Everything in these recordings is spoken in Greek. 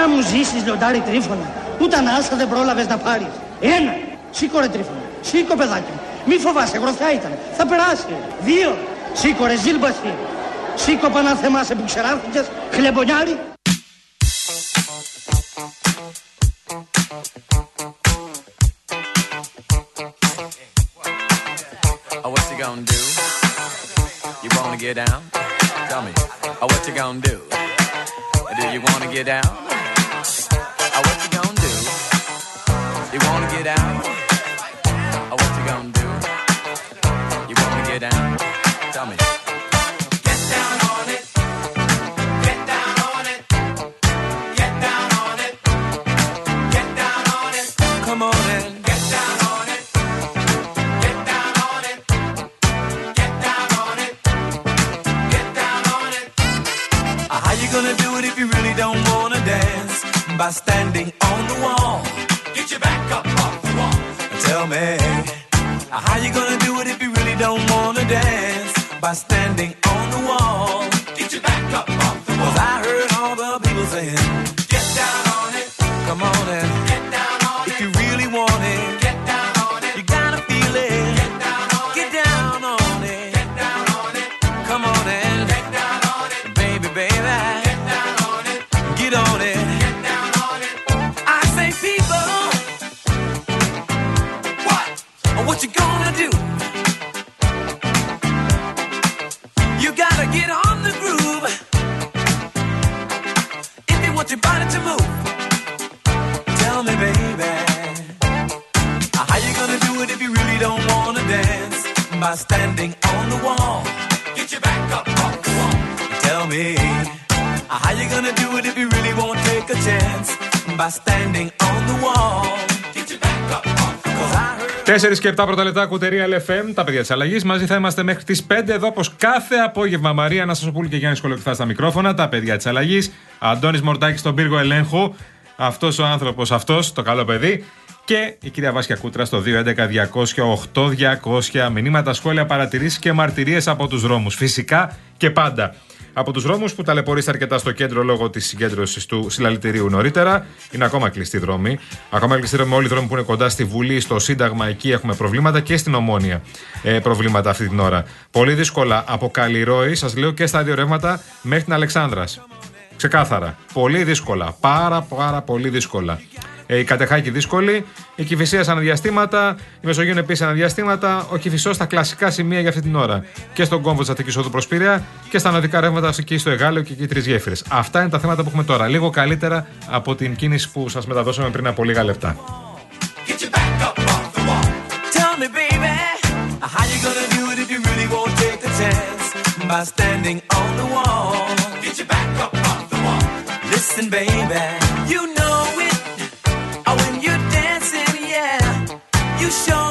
Να μου ζήσεις λιοντάρι τρίφωνα. Ούτε ανάσα δεν πρόλαβες να πάρεις. Ένα. Σήκω ρε τρίφωνα. Σήκω παιδάκι μου. Μη φοβάσαι, γροθιά ήταν. Θα περάσει. Δύο. Σήκω ρε ζήλμπαση. Σήκω πανάθεμάσαι που ξεράφηκες. Χλεμπονιάρι. Oh, what you gonna do? You wanna get down? Tell me. Oh, what you gonna do? Do you wanna get down? What you gonna do? You wanna get? Oh, what you gonna do? You wanna get down? Tell me. Sunday. Me. How you gonna do it if you really won't take a chance? By standing on the wall. Get your back up off the wall. 'Cause I heard 4 και 7 πρώτα λεπτά κουτερία LFM, τα παιδιά της αλλαγής. Μαζί θα είμαστε μέχρι τις 5 εδώ, όπως κάθε απόγευμα. Μαρία Αναστασοπούλου και Γιάννης Κολοκυθά στα μικρόφωνα, τα παιδιά της αλλαγής. Αντώνης Μορτάκης στον πύργο ελέγχου. Αυτός ο άνθρωπος, αυτός, το καλό παιδί. Και η κυρία Βάσια Κούτρα στο 211-200-8200. Μηνύματα, σχόλια, παρατηρήσεις και μαρτυρίες από τους δρόμους. Φυσικά και πάντα. Από τους δρόμους που ταλαιπωρείστε αρκετά στο κέντρο λόγω της συγκέντρωσης του συλλαλητηρίου νωρίτερα, είναι ακόμα κλειστοί δρόμοι. Ακόμα κλειστοί δρόμοι, όλοι οι δρόμοι που είναι κοντά στη Βουλή, στο Σύνταγμα, εκεί έχουμε προβλήματα και στην Ομόνια ε, προβλήματα αυτή την ώρα. Πολύ δύσκολα από Καλλιρόη, σας λέω και στα δύο ρεύματα μέχρι την Αλεξάνδρας. Ξεκάθαρα. Πολύ δύσκολα. Πάρα πάρα πολύ δύσκολα. Ε, η Κατεχάκη δύσκολη. Η Κυφυσίας σε αναδιαστήματα. Η Μεσογείο επίσης αναδιαστήματα. Ο Κυφισός στα κλασικά σημεία για αυτή την ώρα. Και στον κόμβο της Αττικής Οδού Προσπήρια και στα νοδικά ρεύματα εκεί στο Εγάλεο και εκεί τρεις γέφυρες. Αυτά είναι τα θέματα που έχουμε τώρα. Λίγο καλύτερα από την κίνηση που σας μεταδώσαμε πριν από λίγα λεπτά. Get your back up off the wall. Tell me, baby, how you gonna do it if you really won't take a chance? By standing on the wall; Get your back up off the wall. Listen, baby, you know it. Show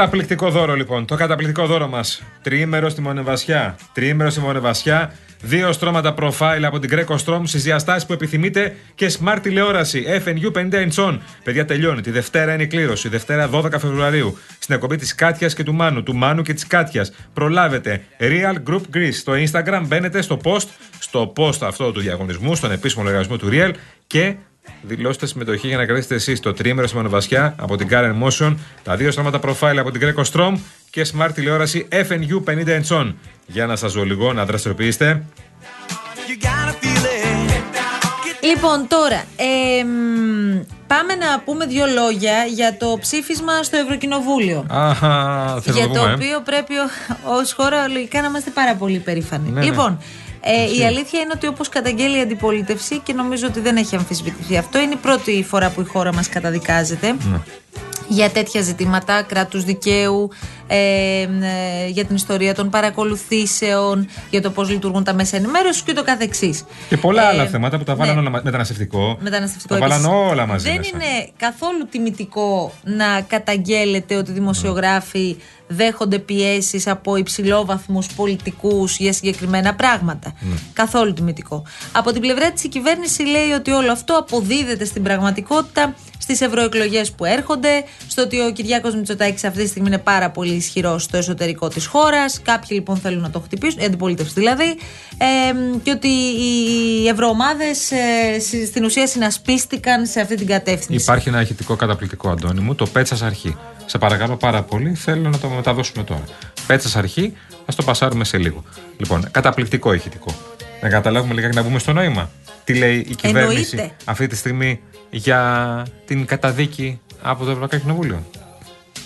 Καταπληκτικό δώρο λοιπόν. Το καταπληκτικό δώρο μας. Τριήμερο στη Μονεβασιά. Τριήμερο στη Μονεβασιά. Δύο στρώματα profile από την Greco Strom στις διαστάσεις που επιθυμείτε και smart τηλεόραση FNU 50 inch Παιδιά, τελειώνει. Τη Δευτέρα είναι η κλήρωση. Δευτέρα 12 Φεβρουαρίου. Στην εκπομπή της Κάτιας και του Μάνου. Του Μάνου και της Κάτιας. Προλάβετε. Real Group Greece. Στο Instagram μπαίνετε στο post, στο post αυτό του διαγωνισμού, στον επίσημο λογαριασμό του Real και δηλώστε συμμετοχή για να κρατήσετε εσείς το τρίμερο στη Μονοβασιά από την Karen Motion, τα δύο στρώματα profile από την Greco Strom και smart τηλεόραση FNU 50 inch Για να σας ζω λίγο, να δραστηριοποιήσετε. You gotta feel it. Get down on it. Λοιπόν, τώρα, εμ, πάμε να πούμε δύο λόγια για το ψήφισμα στο Ευρωκοινοβούλιο. Αχα, θέλω για να το πούμε. ε. οποίο πρέπει ως χώρα λογικά να είμαστε πάρα πολύ περήφανοι. Ναι, ναι. Λοιπόν, ε, η αλήθεια είναι ότι όπως καταγγέλει η αντιπολίτευση και νομίζω ότι δεν έχει αμφισβητηθεί αυτό, είναι η πρώτη φορά που η χώρα μας καταδικάζεται Ναι. Για τέτοια ζητήματα κράτους δικαίου, ε, ε, για την ιστορία των παρακολουθήσεων, για το πώς λειτουργούν τα μέσα ενημέρωσης και το καθεξής. Και πολλά Ε, άλλα θέματα που τα βάλαν ναι. όλα μα- μεταναστευτικό. Μεταναστευτικό Τα βάλαν επίσης. όλα μαζί Δεν μέσα. είναι καθόλου τιμητικό να καταγγέλλεται ότι οι δημοσιογράφοι δέχονται πιέσεις από υψηλόβαθμους πολιτικούς για συγκεκριμένα πράγματα. Καθόλου τιμητικό. Από την πλευρά της η κυβέρνησης λέει ότι όλο αυτό αποδίδεται στην πραγματικότητα στις ευρωεκλογές που έρχονται, στο ότι ο Κυριάκος Μητσοτάκης αυτή τη στιγμή είναι πάρα πολύ ισχυρός στο εσωτερικό της χώρας. Κάποιοι λοιπόν θέλουν να το χτυπήσουν, η αντιπολίτευση δηλαδή, ε, και ότι οι ευρωομάδες ε, συ- στην ουσία συνασπίστηκαν σε αυτή την κατεύθυνση. Υπάρχει ένα ηχητικό καταπληκτικό, Αντώνη μου, το Πέτσας Αρχή. Σε παρακαλώ πάρα πολύ, θέλω να το μεταδώσουμε τώρα. Πέτσας Αρχή, ας το πασάρουμε σε λίγο. Λοιπόν, καταπληκτικό ηχητικό. Να καταλάβουμε λίγα και να μπούμε στο νόημα. Τι λέει η κυβέρνηση Εννοείται. αυτή τη στιγμή για την καταδίκη από το Ευρωπαϊκό Κοινοβούλιο.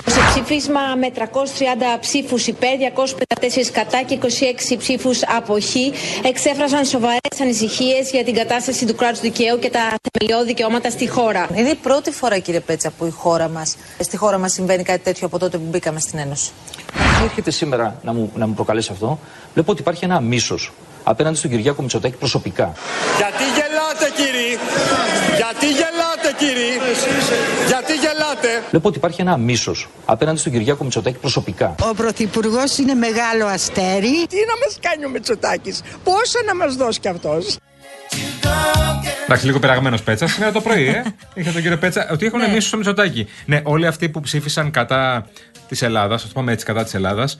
Σε ψήφισμα με 330 ψήφους υπέρ, 254 κατά και 26 ψήφους αποχή, εξέφρασαν σοβαρές ανησυχίες για την κατάσταση του κράτους δικαίου και τα θεμελιώδη δικαιώματα στη χώρα. Είναι η πρώτη φορά, κύριε Πέτσα, που η χώρα μας, στη χώρα μας συμβαίνει κάτι τέτοιο από τότε που μπήκαμε στην Ένωση. Τι έρχεται σήμερα να μου, να μου προκαλέσει αυτό, βλέπω ότι υπάρχει ένα μίσος απέναντι στον Κυριάκο Μητσοτάκη προσωπικά. Γιατί γελάτε κύριοι, γιατί γελάτε κύριοι, γιατί γελάτε; Βλέπω ότι υπάρχει ένα μίσο απέναντι στον Κυριάκο Μητσοτάκη προσωπικά. Ο Πρωθυπουργός είναι μεγάλο αστέρι. Τι να μας κάνει ο Μητσοτάκης, πόσα να μας δώσει κι αυτός; Εντάξει, λίγο πειραγμένος Πέτσα. Σήμερα το πρωί, ε. Είχε τον κύριο Πέτσα. Ότι έχουν Ναι. μίσο στο Μητσοτάκι. Ναι, όλοι αυτοί που ψήφισαν κατά της Ελλάδας, α το πούμε έτσι, κατά της Ελλάδας,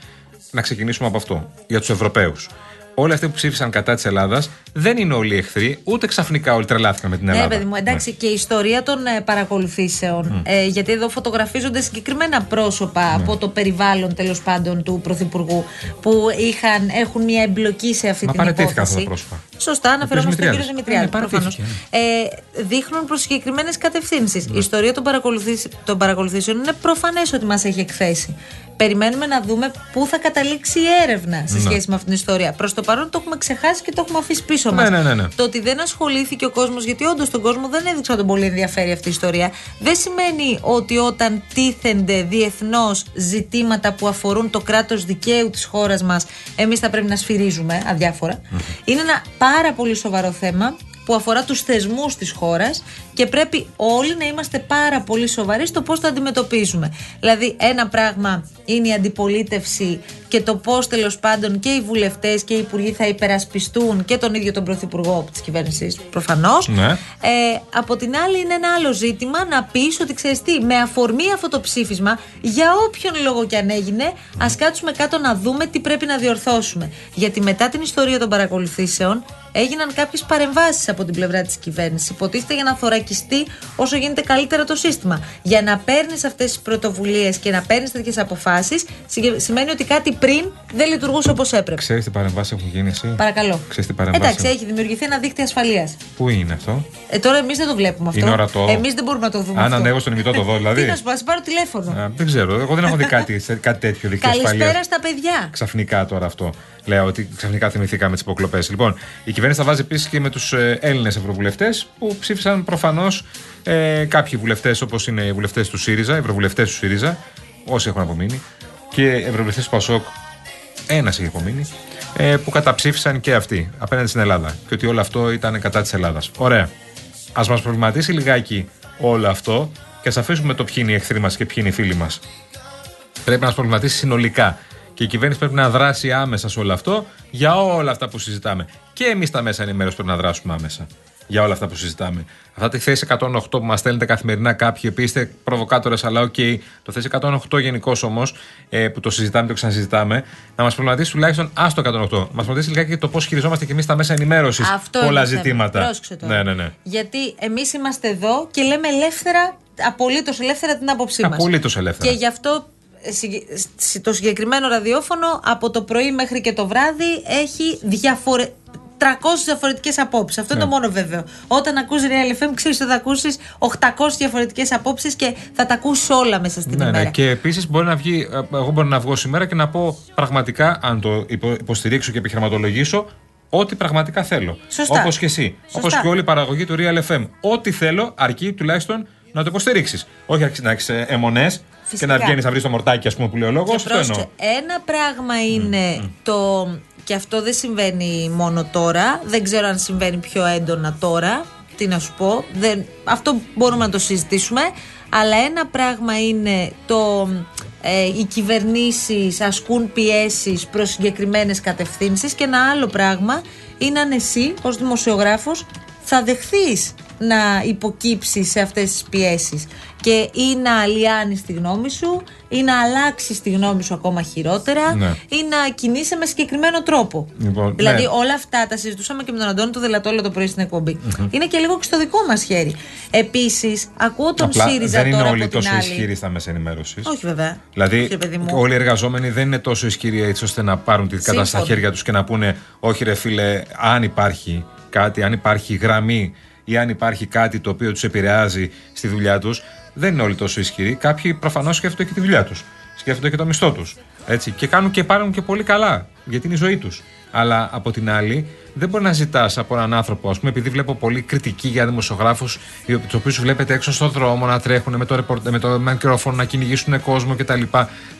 να ξεκινήσουμε από αυτό. Για τους Ευρωπαίους. Όλοι αυτοί που ψήφισαν κατά της Ελλάδας δεν είναι όλοι εχθροί, ούτε ξαφνικά όλοι τρελάθηκαν με την Ελλάδα. Ναι, παιδί μου, εντάξει, και η ιστορία των ε, παρακολουθήσεων. Ε, γιατί εδώ φωτογραφίζονται συγκεκριμένα πρόσωπα από το περιβάλλον τέλος πάντων του Πρωθυπουργού που είχαν, έχουν μια εμπλοκή σε αυτή Μα την παραιτήθηκαν υπόθεση. αυτά τα πρόσωπα. Σωστά, αναφερόμαστε στον κύριο Δημητριάδης. Δημητριάδη. Ναι, προφανώς. παραιτήθηκε, Ε, δείχνουν προς συγκεκριμένες κατευθύνσεις. Η ιστορία των, παρακολουθήσ- των παρακολουθήσεων είναι προφανές ότι μας έχει εκθέσει. Περιμένουμε να δούμε πού θα καταλήξει η έρευνα σε Ναι. σχέση με αυτήν την ιστορία. Προς το παρόν το έχουμε ξεχάσει και το έχουμε αφήσει πίσω μας. Ναι, ναι, ναι, ναι. Το ότι δεν ασχολήθηκε ο κόσμος, γιατί όντως τον κόσμο δεν έδειξε να τον πολύ ενδιαφέρει αυτή η ιστορία, δεν σημαίνει ότι όταν τίθενται διεθνώς ζητήματα που αφορούν το κράτος δικαίου της χώρας μας, εμείς θα πρέπει να σφυρίζουμε αδιάφορα. Είναι ένα πάρα πολύ σοβαρό θέμα που αφορά τους θεσμούς της χώρας και πρέπει όλοι να είμαστε πάρα πολύ σοβαροί στο πώς το αντιμετωπίζουμε. Δηλαδή ένα πράγμα είναι η αντιπολίτευση και το πώς τέλος πάντων και οι βουλευτές και οι υπουργοί θα υπερασπιστούν και τον ίδιο τον πρωθυπουργό της κυβέρνησης προφανώς. Ναι. Ε, από την άλλη είναι ένα άλλο ζήτημα να πεις ότι ξέρεις τι, με αφορμή αυτό το ψήφισμα για όποιον λόγο και αν έγινε ας κάτσουμε κάτω να δούμε τι πρέπει να διορθώσουμε. Γιατί μετά την ιστορία των παρακολουθήσεων έγιναν κάποιες παρεμβάσεις από την πλευρά της κυβέρνησης. Υποτίθεται για να θωρακιστεί όσο γίνεται καλύτερα το σύστημα. Για να παίρνεις αυτές τις πρωτοβουλίες και να παίρνεις τέτοιες αποφάσεις, σημαίνει ότι κάτι πριν δεν λειτουργούσε όπως έπρεπε. Ξέρεις τι παρεμβάσεις έχουν γίνει εσύ; Παρακαλώ. Ξέρεις τι παρεμβάσεις Εντάξει, έχει δημιουργηθεί ένα δίκτυο ασφαλείας. Πού είναι αυτό; Ε, τώρα εμείς δεν το βλέπουμε αυτό. Είναι ορατό. Εμείς δεν μπορούμε να το δούμε. Αν αυτό. ανέβω στον ημιτό το δω, δηλαδή. Τι να σου πω, ας πάρω τηλέφωνο. Α, δεν ξέρω. Εγώ δεν έχω δει κάτι, σε- κάτι τέτοιο δίκτυο Καλησπέρα ασφαλείας. στα παιδιά. Ξαφνικά τώρα αυτό. Λέω ότι ξαφνικά θυμηθήκαμε τις υποκλοπές. Λοιπόν, η κυβέρνηση θα βάζει επίσης και με τους Έλληνες ευρωβουλευτές που ψήφισαν προφανώς ε, κάποιοι βουλευτές όπως είναι οι βουλευτές του ΣΥΡΙΖΑ, οι ευρωβουλευτές του ΣΥΡΙΖΑ, όσοι έχουν απομείνει, και ευρωβουλευτές του ΠΑΣΟΚ, ένας έχει απομείνει, ε, που καταψήφισαν και αυτοί απέναντι στην Ελλάδα. Και ότι όλο αυτό ήταν κατά της Ελλάδας. Ωραία. Α μας προβληματίσει λιγάκι όλο αυτό και ας αφήσουμε το ποιοι είναι οι εχθροί μας και ποιοι είναι οι φίλοι μας πρέπει να μας προβληματίσει συνολικά. Και η κυβέρνηση πρέπει να δράσει άμεσα σε όλο αυτό για όλα αυτά που συζητάμε. Και εμείς τα μέσα ενημέρωσης πρέπει να δράσουμε άμεσα για όλα αυτά που συζητάμε. Αυτά τη θέση 108 που μας στέλνετε καθημερινά κάποιοι, οι οποίοι είστε προβοκάτορες, αλλά οκ. Το θέση 108 γενικώς όμως, ε, που το συζητάμε, το ξανασυζητάμε, να μας προβληματίσει τουλάχιστον ας το 108. Να μας προβληματίσει λιγάκι και το πώς χειριζόμαστε και εμείς τα μέσα ενημέρωσης Αυτό πολλά είναι το θέμα. ζητήματα. Πρόσεξε τώρα. Ναι, ναι, ναι. Γιατί εμείς είμαστε εδώ και λέμε ελεύθερα, απολύτως ελεύθερα την άποψή μας. Απολύτως ελεύθερα. Και γι' αυτό ε, συγκε- σ- το συγκεκριμένο ραδιόφωνο από το πρωί μέχρι και το βράδυ έχει διαφορε... 300 διαφορετικές απόψεις. Αυτό είναι Ναι. το μόνο βέβαιο. Όταν ακούς Real FM, ξέρεις ότι θα ακούσεις 800 διαφορετικές απόψεις και θα τα ακούσει όλα μέσα στην Ναι, ημέρα. ναι. Και επίσης μπορεί να βγει, ε, εγώ μπορώ να βγω σήμερα και να πω πραγματικά, αν το υπο- υποστηρίξω και επιχειρηματολογήσω, ό,τι πραγματικά θέλω. Σωστά. Όπως και εσύ. Σωστά. Όπως και όλη η παραγωγή του Real FM. Ό,τι θέλω, αρκεί τουλάχιστον να το υποστηρίξεις. Όχι να έχεις αιμονές, Φυσικά. και να βγαίνεις να βρεις το μορτάκι, ας πούμε, που λέει ο λόγος. Και Αυτό εννοώ. πρόσεξε, ένα πράγμα είναι το. Και αυτό δεν συμβαίνει μόνο τώρα. Δεν ξέρω αν συμβαίνει πιο έντονα τώρα. Τι να σου πω. Δεν, αυτό μπορούμε να το συζητήσουμε. Αλλά ένα πράγμα είναι το. Ε, οι κυβερνήσεις ασκούν πιέσεις προς συγκεκριμένες κατευθύνσεις και ένα άλλο πράγμα είναι αν εσύ ως δημοσιογράφος θα δεχθείς να υποκύψεις σε αυτές τις πιέσεις και ή να αλλιάνεις τη γνώμη σου ή να αλλάξεις τη γνώμη σου ακόμα χειρότερα Ναι. ή να κινείσαι με συγκεκριμένο τρόπο. Λοιπόν, δηλαδή ναι. όλα αυτά τα συζητούσαμε και με τον Αντώνη του Δελατόλο το πρωί στην εκπομπη Είναι και λίγο και στο δικό μας χέρι. Επίσης, ακούω τον Απλά ΣΥΡΙΖΑ δεν είναι τώρα όλοι από την τόσο άλλη. ισχυροί στα μέσα ενημέρωσης. Όχι βέβαια. Δηλαδή, Όχι, παιδί μου. όλοι οι εργαζόμενοι δεν είναι τόσο ισχυροί έτσι ώστε να πάρουν την κατάσταση στα Σύμφωνο. χέρια τους και να πούνε: Όχι, ρε φίλε, αν υπάρχει κάτι, αν υπάρχει γραμμή ή αν υπάρχει κάτι το οποίο τους επηρεάζει στη δουλειά τους, δεν είναι όλοι τόσο ισχυροί. Κάποιοι προφανώς σκέφτονται και τη δουλειά τους. Σκέφτονται και το μισθό τους. Και κάνουν και πάρουν και πολύ καλά, γιατί είναι η ζωή τους. Αλλά από την άλλη, δεν μπορεί να ζητάς από έναν άνθρωπο, ας πούμε, επειδή βλέπω πολύ κριτική για δημοσιογράφους, τους οποίους βλέπετε έξω στον δρόμο να τρέχουν με το, ρεπορ- με το μικρόφωνο, να κυνηγήσουν κόσμο κτλ.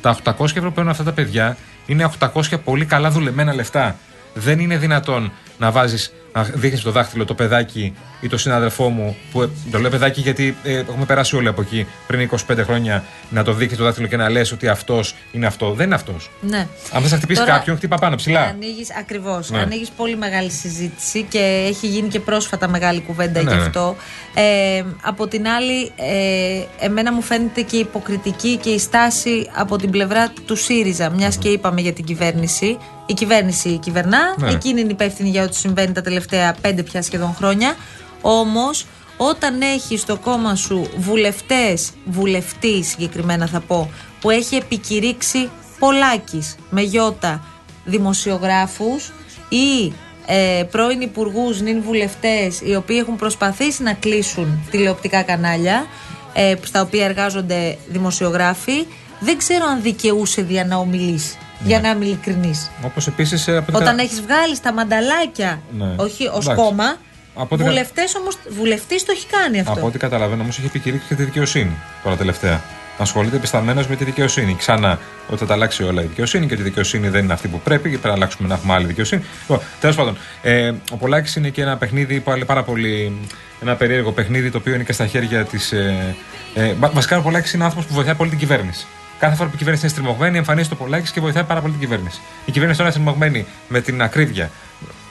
Τα 800 ευρώ που παίρνουν αυτά τα παιδιά είναι 800 πολύ καλά δουλεμένα λεφτά. Δεν είναι δυνατόν να βάζεις, να δείχνεις το δάχτυλο το παιδάκι ή το συνάδελφό μου, που ε, το λέω παιδάκι γιατί ε, έχουμε περάσει όλοι από εκεί πριν 25 χρόνια, να το δείχνεις το δάχτυλο και να λες ότι αυτός είναι αυτό. Δεν είναι αυτός. Ναι. Αν θες να χτυπήσεις Τώρα- κάποιον, χτύπα πάνω ψηλά. Ανοίγεις, ακριβώς, Ναι. ανοίγεις πολύ μεγάλη συζήτηση και έχει γίνει και πρόσφατα μεγάλη κουβέντα Ναι, γι' ναι. αυτό. Ε, από την άλλη, ε, εμένα μου φαίνεται και η υποκριτική και η στάση από την πλευρά του ΣΥΡΙΖΑ, μιας και είπαμε για την κυβέρνηση. Η κυβέρνηση κυβερνά, Ναι. εκείνη είναι υπεύθυνη για ό,τι συμβαίνει τα τελευταία πέντε πια σχεδόν χρόνια. Όμως, όταν έχεις στο κόμμα σου βουλευτές, βουλευτής συγκεκριμένα θα πω, που έχει επικηρύξει Πολάκης με γιώτα δημοσιογράφους ή ε, πρώην υπουργούς, νυν βουλευτές, οι οποίοι έχουν προσπαθήσει να κλείσουν τηλεοπτικά κανάλια ε, στα οποία εργάζονται δημοσιογράφοι, δεν ξέρω αν δικαιούσε δια να ομιλείς, Για να είμαι ειλικρινής. Όπως επίσης. Όταν έχεις βγάλει τα μανταλάκια, Ναι. όχι ως Εντάξει. κόμμα, Από ό,τι κα- βουλευτές όμως, βουλευτής το έχει κάνει αυτό. Από ό,τι καταλαβαίνω όμως έχει επικηρύξει και τη δικαιοσύνη τώρα τελευταία. Ασχολείται επισταμένο με τη δικαιοσύνη. Ξανά, ότι θα τα αλλάξει όλα η δικαιοσύνη και ότι η δικαιοσύνη δεν είναι αυτή που πρέπει και πρέπει να αλλάξουμε να έχουμε άλλη δικαιοσύνη. Λοιπόν, τέλος πάντων, ε, ο Πολάκης είναι και ένα παιχνίδι πάλι πάρα πολύ. Ένα περίεργο παιχνίδι το οποίο είναι και στα χέρια της. Ε, ε, βα- βασικά ο Πολάκης είναι άνθρωπος που βοηθάει πολύ την κυβέρνηση. Κάθε φορά που η κυβέρνηση είναι στριμωγμένη, εμφανίζεται ο Πολάκη και βοηθάει πάρα πολύ την κυβέρνηση. Η κυβέρνηση τώρα είναι στριμωγμένη με την ακρίβεια.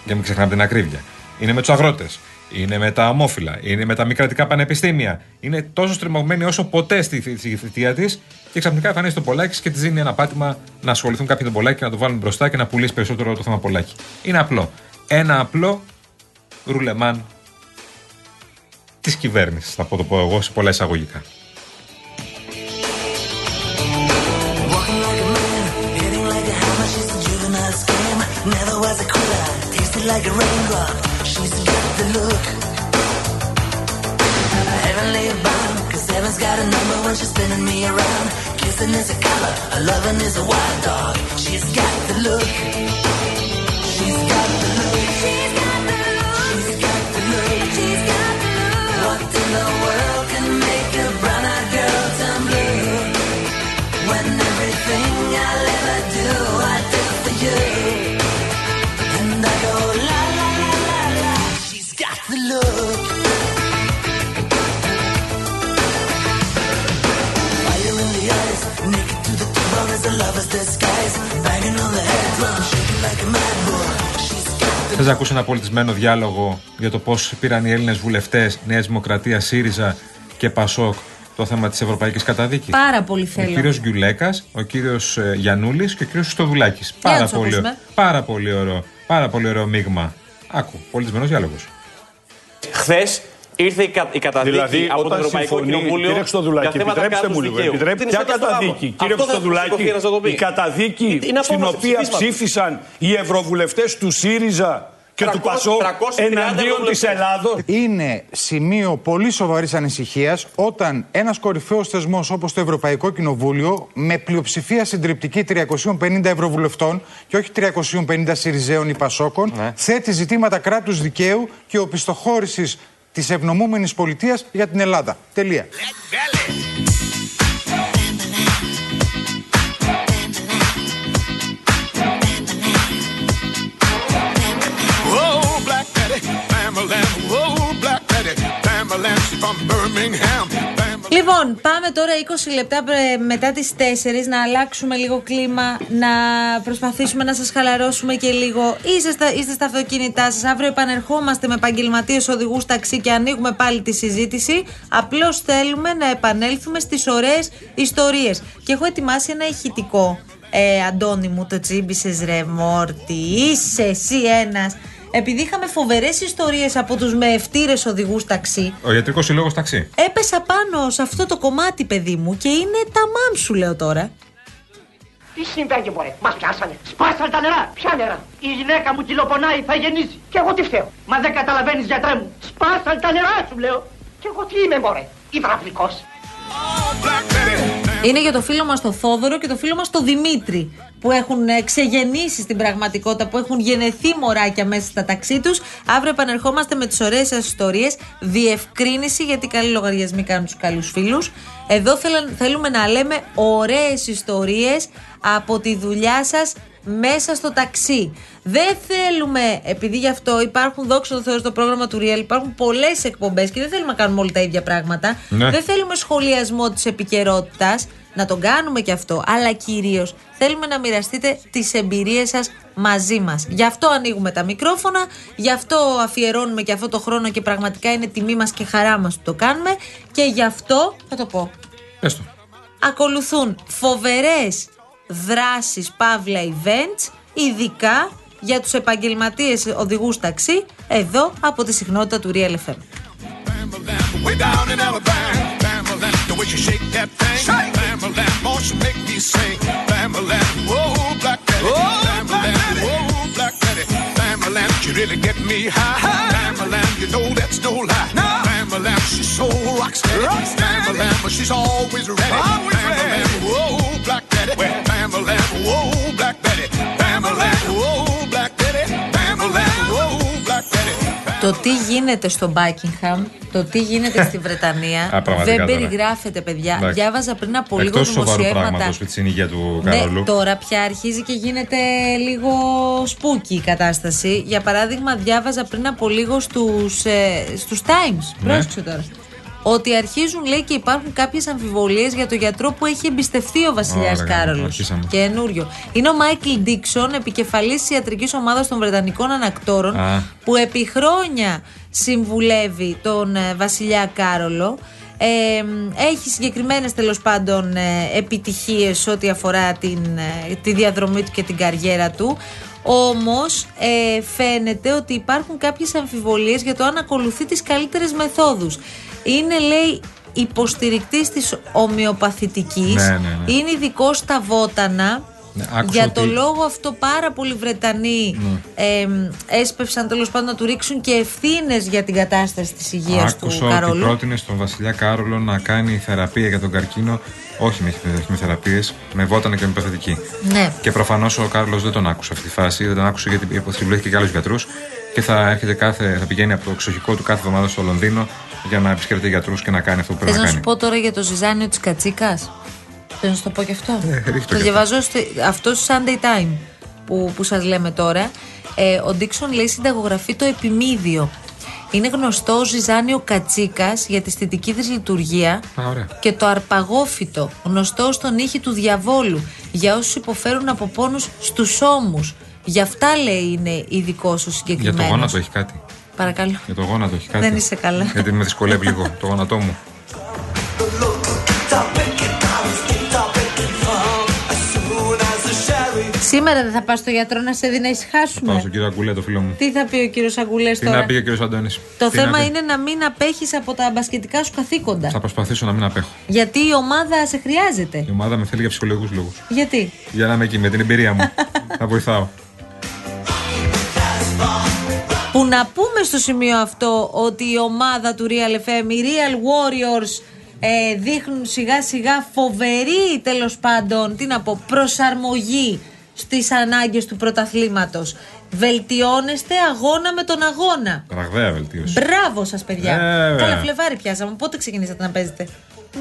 Για μην ξεχνάμε την ακρίβεια. Είναι με τους αγρότες. Είναι με τα ομόφυλα. Είναι με τα μη κρατικά πανεπιστήμια. Είναι τόσο στριμωγμένη όσο ποτέ στη, θη- στη θητεία της. Και ξαφνικά εμφανίζεται το Πολάκη και της δίνει ένα πάτημα να ασχοληθούν κάποιοι με τον Πολάκη και να το βάλουν μπροστά και να πουλήσει περισσότερο το θέμα Πολάκη. Είναι απλό. Ένα απλό ρουλεμάν της κυβέρνησης, θα πω το πω εγώ σε πολλά εισαγωγικά. Never was a quitter. Tasted like a raindrop. She's got the look. Heavenly bound, cause heaven's got a number when she's spinning me around. Kissing is a color, a loving is a wild dog. She's got the look. She's got the look. She's got the look. She's got the look. What in the world can make a brown-eyed girl turn blue? When everything I'll ever do, I do for you. Θες να ακούσει ένα πολιτισμένο διάλογο για το πώς πήραν οι Έλληνες βουλευτές Νέα Δημοκρατία, ΣΥΡΙΖΑ και ΠΑΣΟΚ το θέμα της Ευρωπαϊκής Καταδίκης; Πάρα πολύ Ο θέλω. κύριος Γκιουλέκας, ο κύριος Γιανούλης και ο κύριος Στοδουλάκης. να Πάρα, τους πολύ, ακούσουμε. πάρα πολύ ωραίο. Πάρα πολύ ωραίο μείγμα. Άκου, πολιτισμένος διάλογος. Χθες ήρθε η, κα, η καταδίκη Δηλαδή, από το όταν Ευρωπαϊκό συμφωνεί, Κοινοβούλιο. κύριε Χρυστοδουλάκη, για θέματα επιτρέψτε μου κράτους λίγο. δικαίου. Επιτρέπ, Τι ποια είναι στο γράμμα. καταδίκη, κύριε Αυτό θα Χρυστοδουλάκη, σηκωθεί να σας το πει. η καταδίκη Είναι στην απόφαση οποία ψηφίσματος. ψήφισαν οι ευρωβουλευτές του ΣΥΡΙΖΑ και του 300 ΠΑΣΟΚ 330 εναντίον της ευρωβουλευτές. Ελλάδο. Είναι σημείο πολύ σοβαρής ανησυχίας όταν ένας κορυφαίος θεσμός όπως το Ευρωπαϊκό Κοινοβούλιο, με πλειοψηφία συντριπτική 350 ευρωβουλευτών και όχι 350 Συριζέων ή Πασόκων, θέτει ζητήματα κράτους δικαίου και οπισθοχώρησης της ευνομούμενης πολιτείας για την Ελλάδα. Τελεία. Λοιπόν, πάμε τώρα 20 λεπτά πρε- μετά τις 4 να αλλάξουμε λίγο κλίμα, να προσπαθήσουμε να σας χαλαρώσουμε και λίγο. Είστε στα, είστε στα αυτοκίνητά σας, αύριο επανερχόμαστε με επαγγελματίες οδηγούς ταξί και ανοίγουμε πάλι τη συζήτηση. Απλώς θέλουμε να επανέλθουμε στις ωραίες ιστορίες. Και έχω ετοιμάσει ένα ηχητικό. Ε, Αντώνη μου, το τσίμπησες ρε Μόρτι, είσαι εσύ ένας. Επειδή είχαμε φοβερές ιστορίες από τους με ευτήρες οδηγούς ταξί, Ο ιατρικό συλλόγο ταξί. Έπεσα πάνω σε αυτό το κομμάτι, παιδί μου, και είναι τα μάμ σου, λέω τώρα. Τι συμβαίνει, μωρέ, μας πιάσανε. Σπάσαν τα νερά. Ποια νερά. Η γυναίκα μου κυλοπονάει, θα γεννήσει. Και εγώ τι φταίω. Μα δεν καταλαβαίνεις, γιατρέ μου. Σπάσαν τα νερά σου, λέω. Και εγώ τι είμαι, μωρέ. Υδραυλικό. Είναι για το φίλο μας το Θόδωρο και το φίλο μας το Δημήτρη που έχουν ε, ξεγεννήσει στην πραγματικότητα, που έχουν γεννηθεί μωράκια μέσα στα ταξί τους. Αύριο επανερχόμαστε με τις ωραίες σας ιστορίες. Διευκρίνηση, γιατί καλοί λογαριασμοί κάνουν τους καλούς φίλους. Εδώ θέλα- θέλουμε να λέμε ωραίες ιστορίες από τη δουλειά σας μέσα στο ταξί. Δεν θέλουμε, επειδή γι' αυτό υπάρχουν, δόξα τω Θεώ, στο πρόγραμμα του Real, υπάρχουν πολλές εκπομπές και δεν θέλουμε να κάνουμε όλοι τα ίδια πράγματα. Ναι. Δεν θέλουμε σχολιασμό της επικαιρότητας, να τον κάνουμε και αυτό. Αλλά κυρίως θέλουμε να μοιραστείτε τις εμπειρίες σας μαζί μας. Γι' αυτό ανοίγουμε τα μικρόφωνα, γι' αυτό αφιερώνουμε και αυτό το χρόνο και πραγματικά είναι τιμή μας και χαρά μας που το κάνουμε. Και γι' αυτό θα το πω Πες το. ακολουθούν φοβερές Δράσεις Παύλα Ιβεντς, ειδικά για τους επαγγελματίες οδηγούς ταξί, εδώ από τη συχνότητα του Reality FM whoa, black Betty. bam-ba-lam, whoa, black Betty. bam-ba-lam, whoa, black Betty. Το τι γίνεται στο Buckingham, το τι γίνεται στη Βρετανία Α, πραγματικά δεν τώρα. περιγράφεται παιδιά. Εντάξει. Διάβαζα πριν από λίγο Εκτός σοβαρού δημοσιεύματα. πράγματος με την υγεία του Ναι, Καρόλου. τώρα πια αρχίζει και γίνεται λίγο spooky η κατάσταση. Για παράδειγμα, διάβαζα πριν από λίγο στους, ε, στους Times. Ναι. Πρόσεξε τώρα. Ότι αρχίζουν, λέει, και υπάρχουν κάποιες αμφιβολίες για το γιατρό που έχει εμπιστευτεί ο Βασιλιάς Ωραία, Κάρολος. αρχίσαμε. Καινούριο. Είναι ο Μάικλ Ντίξον, επικεφαλής της ιατρικής ομάδας των Βρετανικών Ανακτόρων, Α. που επί χρόνια συμβουλεύει τον ε, Βασιλιά Κάρολο. Ε, έχει συγκεκριμένες τέλος πάντων ε, επιτυχίες ό,τι αφορά την, ε, τη διαδρομή του και την καριέρα του όμως ε, φαίνεται ότι υπάρχουν κάποιες αμφιβολίες για το αν ακολουθεί τις καλύτερες μεθόδους είναι λέει υποστηρικτής της ομοιοπαθητικής Ναι, ναι, ναι. είναι ειδικό στα βότανα Ναι, άκουσα για το ότι- λόγο αυτό πάρα πολλοί Βρετανοί Ναι. εμ, έσπευσαν τέλος πάντων να του ρίξουν και ευθύνες για την κατάσταση της υγείας του Άκουσα ότι Καρόλου. πρότεινε στον Βασιλιά Κάρολο να κάνει θεραπεία για τον καρκίνο. Όχι με χημειοθεραπείε, με βότανα και με παθητική. Ναι. Και προφανώς ο Κάρολος δεν τον άκουσε αυτή τη φάση, δεν τον άκουσε γιατί συμβουλεύτηκε και άλλους γιατρούς και θα, έρχεται κάθε, θα πηγαίνει από το εξοχικό του κάθε εβδομάδα στο Λονδίνο για να επισκέπτεται γιατρούς και να κάνει αυτό που Θες πρέπει να να σου κάνει. πω τώρα για το ζυζάνιο της Κατσίκας; Θες να σου το πω και αυτό; Ε, ρίχτε το και διαβάζω στη- αυτό στο Sunday Time που, που σας λέμε τώρα. Ε, ο Ντίξον λέει συνταγογραφεί το επιμίδιο. Είναι γνωστό ως ζυζάνιο κατσίκας για τη αισθητική της λειτουργία Α, ωραία. και το αρπαγόφυτο, γνωστό στον ήχη του διαβόλου, για όσους υποφέρουν από πόνους στους ώμους. Γι' αυτά λέει είναι ειδικό ο Για συγκεκριμένος. το γόνατο έχει κάτι. Παρακαλώ. Για το γόνατο έχει κάτι. Δεν είσαι καλά. Γιατί με δυσκολεύει λίγο το γόνατό μου. Σήμερα δεν θα πας στο γιατρό να σε δει να ησυχάσουμε. Πάω στον κύριο Αγκουλέ, το φίλο μου. Τι θα πει ο κύριος Αγκουλές Τι τώρα; να πει ο κύριος Αντώνης; Το θέμα είναι να μην απέχεις από τα μπασκετικά σου καθήκοντα. Θα προσπαθήσω να μην απέχω. Γιατί η ομάδα σε χρειάζεται. Η ομάδα με θέλει για ψυχολογικούς λόγους. Γιατί; Για να είμαι εκεί με την εμπειρία μου. θα βοηθάω. Που να πούμε στο σημείο αυτό ότι η ομάδα του Real FM, οι Real Warriors, ε, δείχνουν σιγά σιγά φοβερή τέλος πάντων, τι να πω, προσαρμογή στις ανάγκες του πρωταθλήματος. Βελτιώνεστε αγώνα με τον αγώνα. Ραγδαία βελτίωση. Μπράβο σας παιδιά. Ε, βέβαια. Καλά, Φλεβάρι πιάσαμε. Πότε ξεκινήσατε να παίζετε;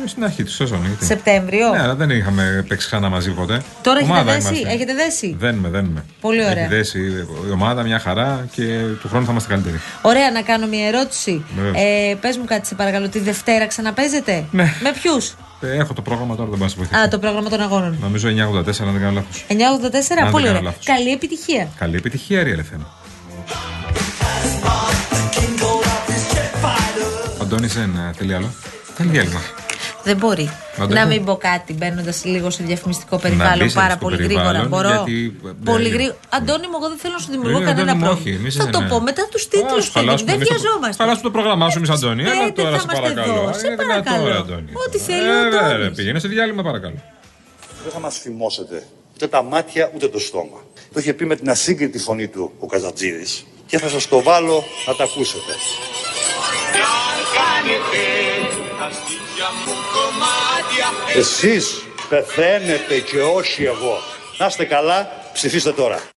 Ε, Στην αρχή του σεζόν. γιατί. Σεπτέμβριο. Ναι, αλλά δεν είχαμε παίξει ξανά μαζί ποτέ. Τώρα έχετε Ομάδα δέσει. είμαστε. Έχετε δέσει. Δένουμε, δένουμε. Πολύ ωραία. Έχει δέσει η ομάδα μια χαρά και του χρόνου θα είμαστε καλύτεροι. Ωραία, να κάνω μια ερώτηση. Βεβαίως. Ε, Πες μου κάτι, σε παρακαλώ. Τη Δευτέρα ξαναπέζετε. Ναι. Με ποιους; Ε, έχω το πρόγραμμα τώρα, δεν μπορώ να σε βοηθήσω. Α, το πρόγραμμα των αγώνων. Νομίζω 984, αν δεν κάνω λάθος. 984, δεν πολύ κάνω ωραία. λάθος. Καλή επιτυχία. Καλή επιτυχία, Real FM. Αντώνη, δεν ε, θέλει άλλο. Θέλει διάλειμμα. Δεν μπορεί Άντε. να μην πω κάτι μπαίνοντας λίγο σε διαφημιστικό περιβάλλον μπεις πάρα στο πολύ περιβάλλον, γρήγορα. Μπορώ. γιατί, ε, Πολύ δεν- γρήγορα. Αντώνη μου, εγώ δεν θέλω να σου δημιουργώ Ε, κανένα Αντώνη μου, πρόβλημα. όχι, εμείς Θα δεν το είναι. πω μετά τους τίτλους. Ας χαλάσουμε Δεν εμείς το- βιαζόμαστε. Χαλάσουμε το πρόγραμμά σου, εμεί Αντώνη. Έλα Πέντε τώρα, θα σε είμαστε παρακαλώ. εδώ. Σε Ε, δυνατό, παρακαλώ. ρε, Αντώνη. Ό,τι θέλει ο Ε, βέβαια, Αντώνης. ρε, Πήγαινε σε διάλειμμα, παρακαλώ. Δεν θα μας φημώσετε ούτε τα μάτια ούτε το στόμα. Το είχε πει με την ασύγκριτη φωνή του ο Καζατζίδης και θα σας το βάλω να τα ακούσετε. Εσείς πεθαίνετε και όχι εγώ. Να είστε καλά, ψηφίστε τώρα.